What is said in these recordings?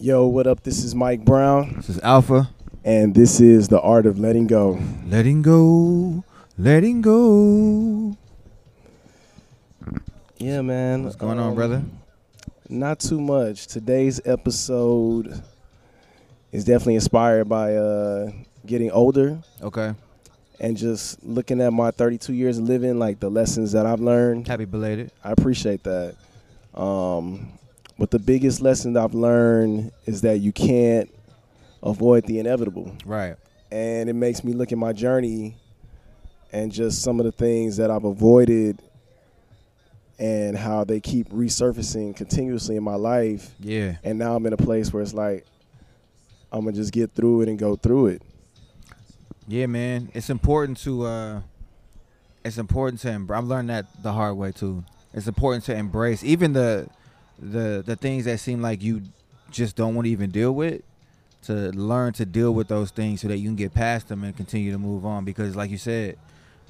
Yo, what up? This is Mike Brown, This is Alfpha. and this is the art of letting go. Letting go, letting go. Yeah, man. What's going on, um, brother? Not too much. Today's episode is definitely inspired by uh, getting older Okay. and just looking at my 32 years of living, like the lessons that I've learned. Happy belated. I appreciate that. Um, but the biggest lesson that I've learned is that you can't avoid the inevitable. Right. and it makes me look at my journey and just some of the things that I've avoided and how they keep resurfacing continuously in my life. Yeah. And now I'm in a place where it's like I'm gonna just get through it and go through it. Yeah, man. It's important to uh it's important to I'm learning that the hard way too. It's important to embrace even the the the things that seem like you just don't want to even deal with to learn to deal with those things so that you can get past them and continue to move on because like you said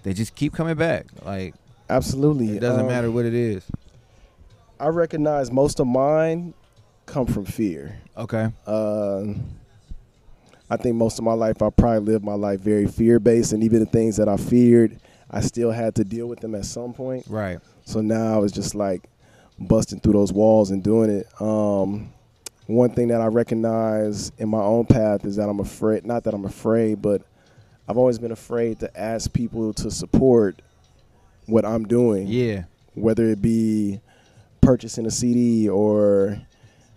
they just keep coming back like Absolutely. it doesn't Um, matter what it is I recognize most of mine come from fear. okay Uh, I think most of my life I probably lived my life very fear based, and even the things that I feared, I still had to deal with them at some point. right So now it's just like busting through those walls and doing it. Um, one thing that I recognize in my own path is that I'm afraid, not that I'm afraid, but I've always been afraid to ask people to support what I'm doing, yeah whether it be purchasing a CD or,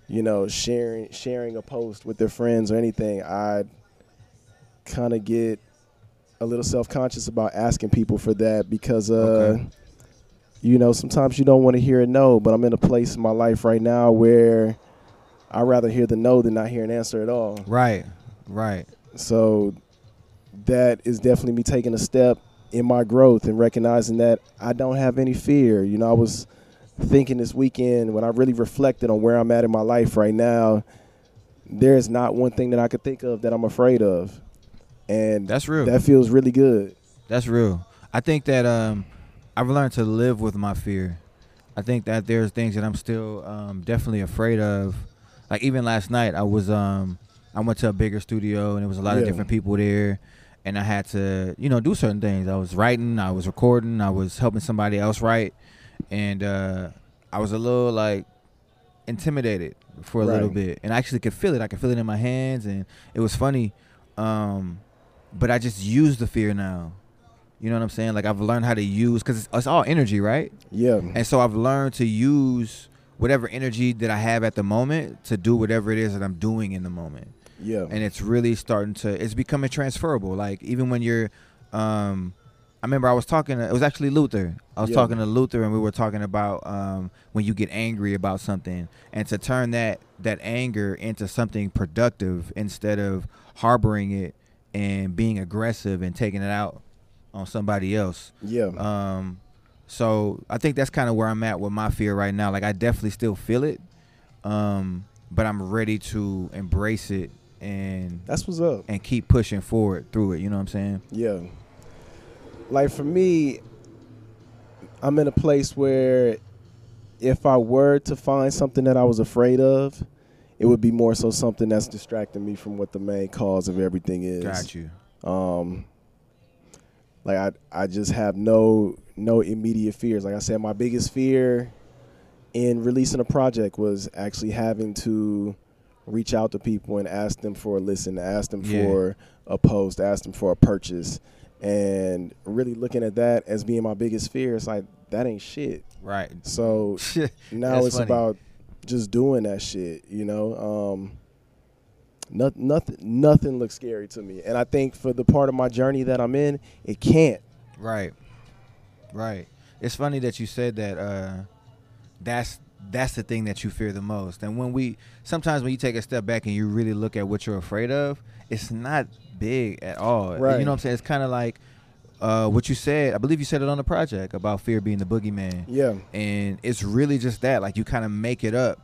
you know, sharing sharing a post with their friends or anything. I kind of get a little self conscious about asking people for that because, uh, Okay. You know, sometimes you don't want to hear a no, but I'm in a place in my life right now where I'd rather hear the no than not hear an answer at all. right right So that is definitely me taking a step in my growth and recognizing that I don't have any fear. You know, I was thinking this weekend when I really reflected on where I'm at in my life right now, there is not one thing that I could think of that I'm afraid of. And that's real that feels really good. That's real. I think that um, I've learned to live with my fear. I think that there's things that I'm still um, definitely afraid of. Like even last night, I was um, I went to a bigger studio and there was a lot of different people there, and I had to you know do certain things. I was writing, I was recording, I was helping somebody else write, and uh, I was a little like intimidated for a little bit, and I actually could feel it. I could feel it in my hands, and it was funny. Um, but I just use the fear now. You know what I'm saying? Like I've learned how to use because it's, it's all energy, right? Yeah. And so I've learned to use whatever energy that I have at the moment to do whatever it is that I'm doing in the moment. Yeah. And it's really starting to it's becoming transferable. Like even when you're um I remember I was talking to, it was actually Luther. I was Yeah. talking to Luther and we were talking about um when you get angry about something and to turn that that anger into something productive instead of harboring it and being aggressive and taking it out on somebody else. yeah. Um, so I think that's kind of where I'm at with my fear right now. Like I definitely still feel it, um, but I'm ready to embrace it and That's what's up. and keep pushing forward through it. You know what I'm saying? Yeah. Like for me, I'm in a place where if I were to find something that I was afraid of, it would be more so something that's distracting me from what the main cause of everything is. Got you. Um like I I just have no no immediate fears. Like I said, my biggest fear in releasing a project was actually having to reach out to people and ask them for a listen, ask them Yeah. for a post, ask them for a purchase. And really looking at that as being my biggest fear, it's like that ain't shit. Right. So now it's funny. about just doing that shit, you know. Um, not, nothing, nothing looks scary to me, and I think for the part of my journey that I'm in, it can't. Right. Right. It's funny that you said that. Uh, that's that's the thing that you fear the most. And when we sometimes when you take a step back and you really look at what you're afraid of, it's not big at all. Right. You know what I'm saying? It's kind of like uh, what you said. I believe you said it on the project about fear being the boogeyman. Yeah, and it's really just that like you kind of make it up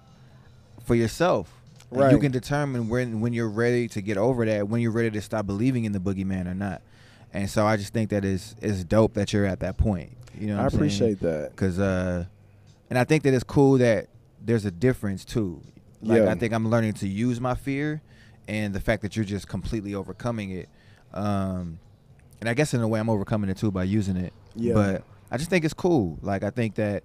for yourself And you can determine when when you're ready to get over that when you're ready to stop believing in the boogeyman or not and so i just think that is is dope that you're at that point you know I appreciate that. because uh and i think that it's cool that there's a difference too Like Yeah. I think I'm learning to use my fear, and the fact that you're just completely overcoming it. Um, and I guess in a way I'm overcoming it too by using it. Yeah. But I just think it's cool. Like I think that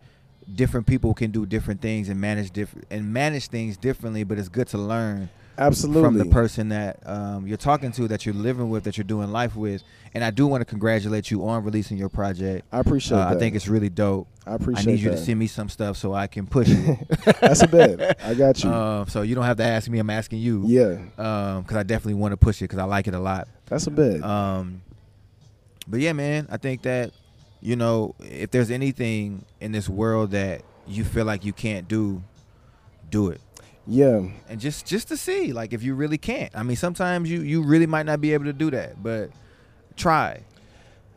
different people can do different things and manage different and manage things differently. But it's good to learn Absolutely. from the person that um, you're talking to, that you're living with, that you're doing life with. And I do want to congratulate you on releasing your project. I appreciate Uh, that. I think it's really dope. I appreciate. I need you that. to send me some stuff so I can push it. That's a bet. I got you. Um, so you don't have to ask me. I'm asking you. yeah, because I definitely want to push it because I like it a lot. that's a bet. Um, but yeah, man, I think that you know if there's anything in this world that you feel like you can't do, do it, yeah, and just just to see like if you really can't. I mean, sometimes you you really might not be able to do that, but try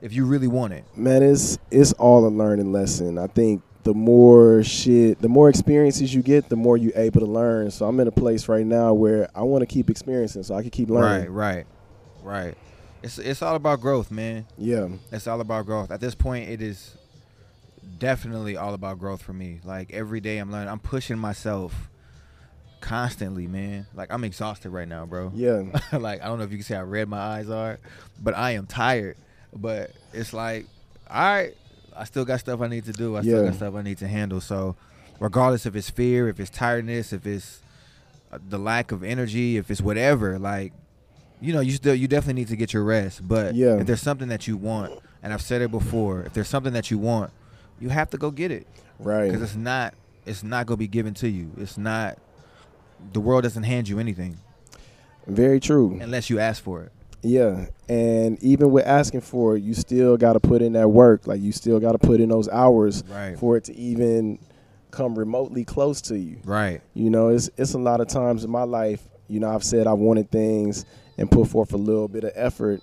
if you really want it. man, it's it's all a learning lesson. I think the more shit, the more experiences you get, the more you're able to learn. So I'm in a place right now where I want to keep experiencing, so I can keep learning. Right, right, right. It's it's all about growth, man. Yeah, It's all about growth. At this point, it is definitely all about growth for me. Like every day, I'm learning. I'm pushing myself constantly, man. Like I'm exhausted right now, bro. yeah, like I don't know if you can see how red my eyes are, but I am tired. But it's like, all right, I still got stuff I need to do. I still Yeah. got stuff I need to handle. So, regardless if it's fear, if it's tiredness, if it's uh, the lack of energy, if it's whatever, like, you know, you still you definitely need to get your rest. But Yeah. if there's something that you want, and I've said it before, if there's something that you want, you have to go get it right. because it's not it's not gonna be given to you. It's not. The world doesn't hand you anything Very true. unless you ask for it. Yeah, and even with asking for it, you still got to put in that work. Like you still got to put in those hours Right. for it to even come remotely close to you. Right. You know, it's it's a lot of times in my life. You know, I've said I wanted things and put forth a little bit of effort,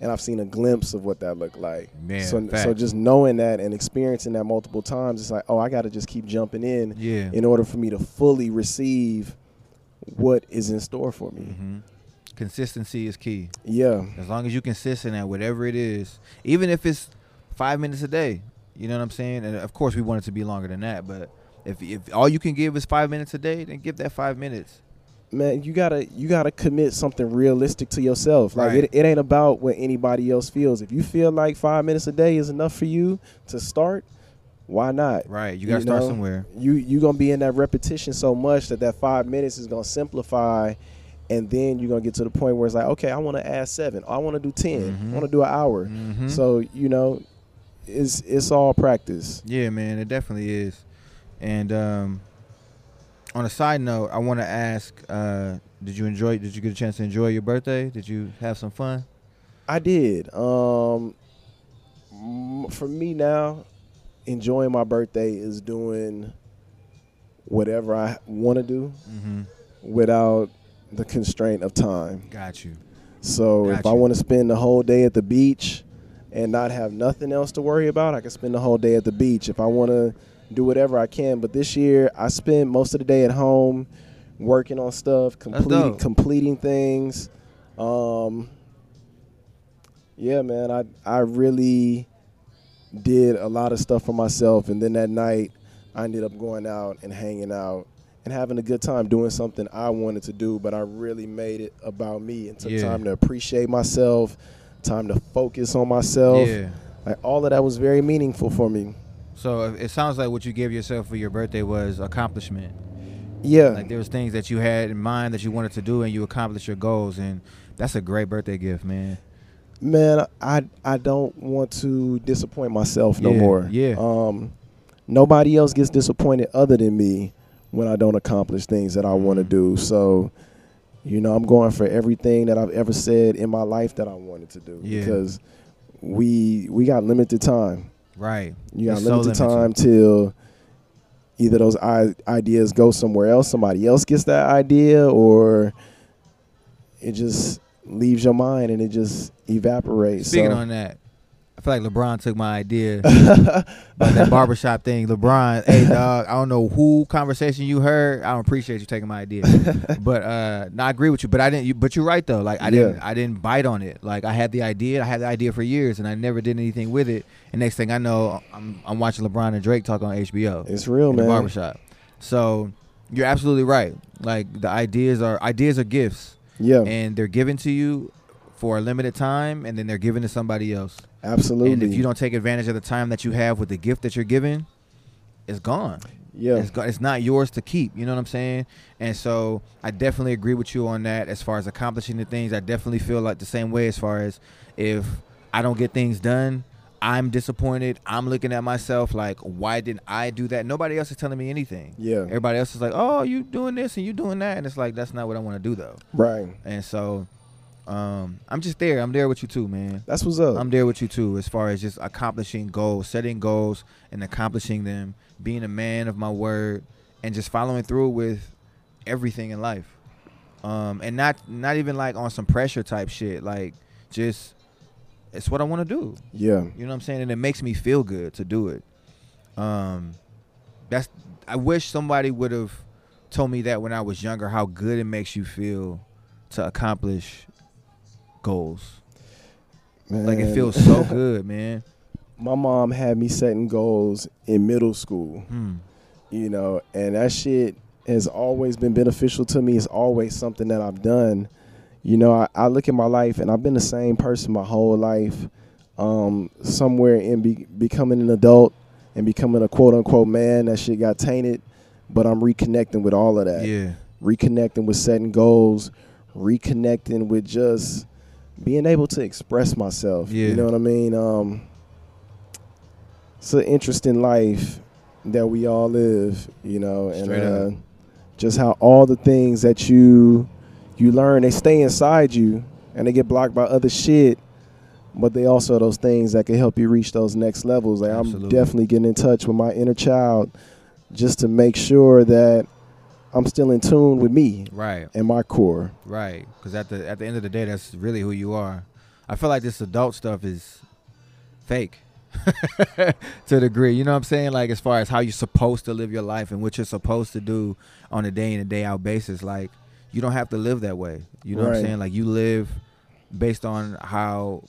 and I've seen a glimpse of what that looked like. Man, so so just knowing that and experiencing that multiple times, it's like, oh, I got to just keep jumping in Yeah. in order for me to fully receive what is in store for me. hmm Consistency is key. Yeah, As long as you're consistent at whatever it is, even if it's five minutes a day, you know what I'm saying. And of course, we want it to be longer than that. But if if all you can give is five minutes a day, then give that five minutes. Man, you gotta you gotta commit something realistic to yourself. Like Right. it, it ain't about what anybody else feels. If you feel like five minutes a day is enough for you to start, why not? Right. You got to start know, somewhere. You you gonna be in that repetition so much that that five minutes is gonna simplify, and then you're gonna get to the point where it's like, okay, I want to add seven. I want to do 10 Mhm. I want to do an hour. Mhm. So you know, it's it's all practice. Yeah, man, it definitely is. And um, on a side note, I want to ask: uh, Did you enjoy? Did you get a chance to enjoy your birthday? Did you have some fun? I did. Um, for me now, enjoying my birthday is doing whatever I want to do Mm-hmm. without the constraint of time. Got you. So if Got I want to spend the whole day at the beach and not have nothing else to worry about, I can spend the whole day at the beach. If I want to do whatever I can, but this year I spent most of the day at home working on stuff, completing completing things. Um, yeah, man, I I really did a lot of stuff for myself, and then that night I ended up going out and hanging out and having a good time doing something I wanted to do, but I really made it about me and took Yeah. time to appreciate myself, time to focus on myself. Yeah. Like all of that was very meaningful for me. So it sounds like what you gave yourself for your birthday was accomplishment. Yeah. Like there was things that you had in mind that you wanted to do, and you accomplished your goals, and that's a great birthday gift, man. Man, I I don't want to disappoint myself no Yeah, more. yeah. Um, nobody else gets disappointed other than me when I don't accomplish things that I want to Mhm. do. So, you know, I'm going for everything that I've ever said in my life that I wanted to do Yeah. because we we got limited time. Right. You got It's so limited limited. time till either those I- ideas go somewhere else, somebody else gets that idea, or it just leaves your mind and it just evaporates. Speaking so. on that, feel like LeBron took my idea about that barbershop thing. LeBron, hey dog, I don't know who conversation you heard. I don't appreciate you taking my idea, but uh, no, I agree with you. But I didn't. You, but you're right though. Like I didn't. Yeah. I didn't bite on it. Like I had the idea. I had the idea for years, and I never did anything with it. And next thing I know, I'm I'm watching LeBron and Drake talk on HBO it's real, in the man. barbershop. So you're absolutely right. Like the ideas are ideas are gifts, Yeah, and they're given to you for a limited time, and then they're given to somebody else. Absolutely. And if you don't take advantage of the time that you have with the gift that you're given, it's gone. yeah, It's, it's not yours to keep. You know what I'm saying? And so I definitely agree with you on that as far as accomplishing the things. I definitely feel like the same way as far as if I don't get things done, I'm disappointed. I'm looking at myself like, why didn't I do that? Nobody else is telling me anything. yeah, Everybody else is like, oh, you doing this and you doing that. And it's like, that's not what I want to do though. right. And so um, I'm just there. I'm there with you too, man. That's what's up. I'm there with you too, as far as just accomplishing goals, setting goals and accomplishing them, being a man of my word, and just following through with everything in life. Um, and not not even like on some pressure type shit. Like just it's what I want to do. yeah, You know what I'm saying? And it makes me feel good to do it. Um, that's I wish somebody would have told me that when I was younger, how good it makes you feel to accomplish goals. Like it feels so good, man. My mom had me setting goals in middle school. Hmm. you know, and that shit has always been beneficial to me. It's always something that I've done. You know, I, I look at my life and I've been the same person my whole life. Um, somewhere in be, becoming an adult and becoming a quote unquote man, that shit got tainted. But I'm reconnecting with all of that. Yeah. Reconnecting with setting goals, reconnecting with just being able to express myself. Yeah. You know what I mean? Um, it's an interesting life that we all live, you know, and uh, just how all the things that you you learn they stay inside you and they get blocked by other shit, but they also those things that can help you reach those next levels. Like I'm definitely getting in touch with my inner child just to make sure that I'm still in tune with me Right. and my core. Right. Because at the at the end of the day, that's really who you are. I feel like this adult stuff is fake to a degree. You know what I'm saying? Like as far as how you're supposed to live your life and what you're supposed to do on a day in and day out basis. Like you don't have to live that way. You know what I'm saying? Like you live based on how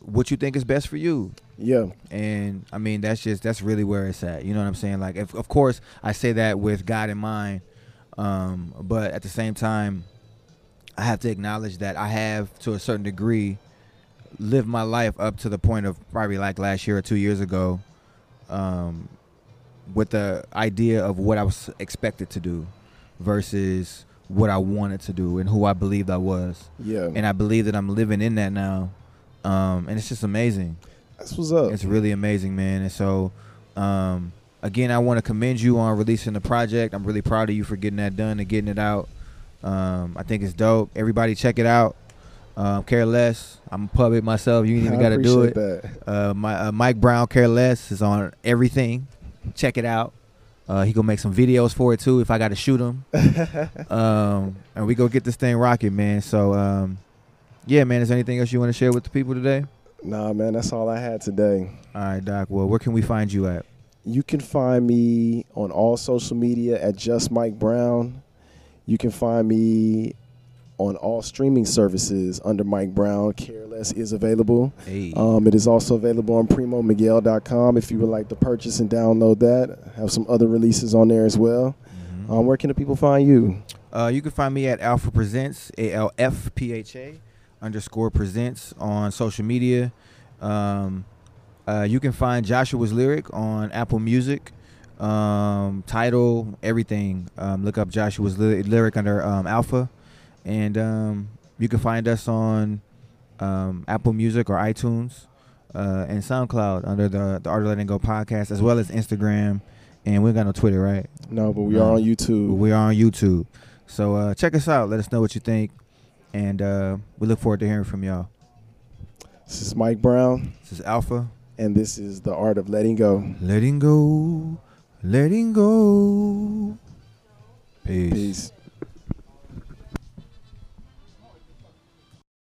what you think is best for you. Yeah, and I mean that's just that's really where it's at. You know what I'm saying? Like, if, of course, I say that with God in mind, um, but at the same time, I have to acknowledge that I have, to a certain degree, lived my life up to the point of probably like last year or two years ago, um, with the idea of what I was expected to do versus what I wanted to do and who I believed I was, yeah. and I believe that I'm living in that now, um, and it's just amazing. That's what's up. It's really amazing, man. And so, um, again, I want to commend you on releasing the project. I'm really proud of you for getting that done and getting it out. Um, I think it's dope. Everybody, check it out. Um, Careless. I'm a public myself. You ain't even got to do it. Uh, my uh, Mike Brown, Careless, is on everything. Check it out. Uh, he gonna make some videos for it too if I got to shoot him. um, and we go get this thing rocking, man. So, um, yeah, man. Is there anything else you want to share with the people today? Nah, man, that's all I had today. All right, Doc. Well, where can we find you at? You can find me on all social media at just Mike Brown. You can find me on all streaming services under Mike Brown. Careless is available. Hey. Um, it is also available on primomiguel.com if you would like to purchase and download that. Have some other releases on there as well. Mhm. Um, where can the people find you? Uh, you can find me at Alfpha Presents, A L F P H A underscore Presents on social media. Um, uh, you can find Joshua's Lyric on Apple Music, um, title, everything. Um, look up Joshua's Ly- Lyric under um, Alfpha. And um, you can find us on um, Apple Music or iTunes uh, and SoundCloud under the, the Art of Letting Go podcast, as well as Instagram. And we got no Twitter, right? No, but we are on YouTube. We are on YouTube. So uh, check us out. Let us know what you think. And uh, we look forward to hearing from y'all. This is Mike Brown, This is Alfpha. And this is The Art of Letting Go. Letting go. Letting go. Peace. Peace.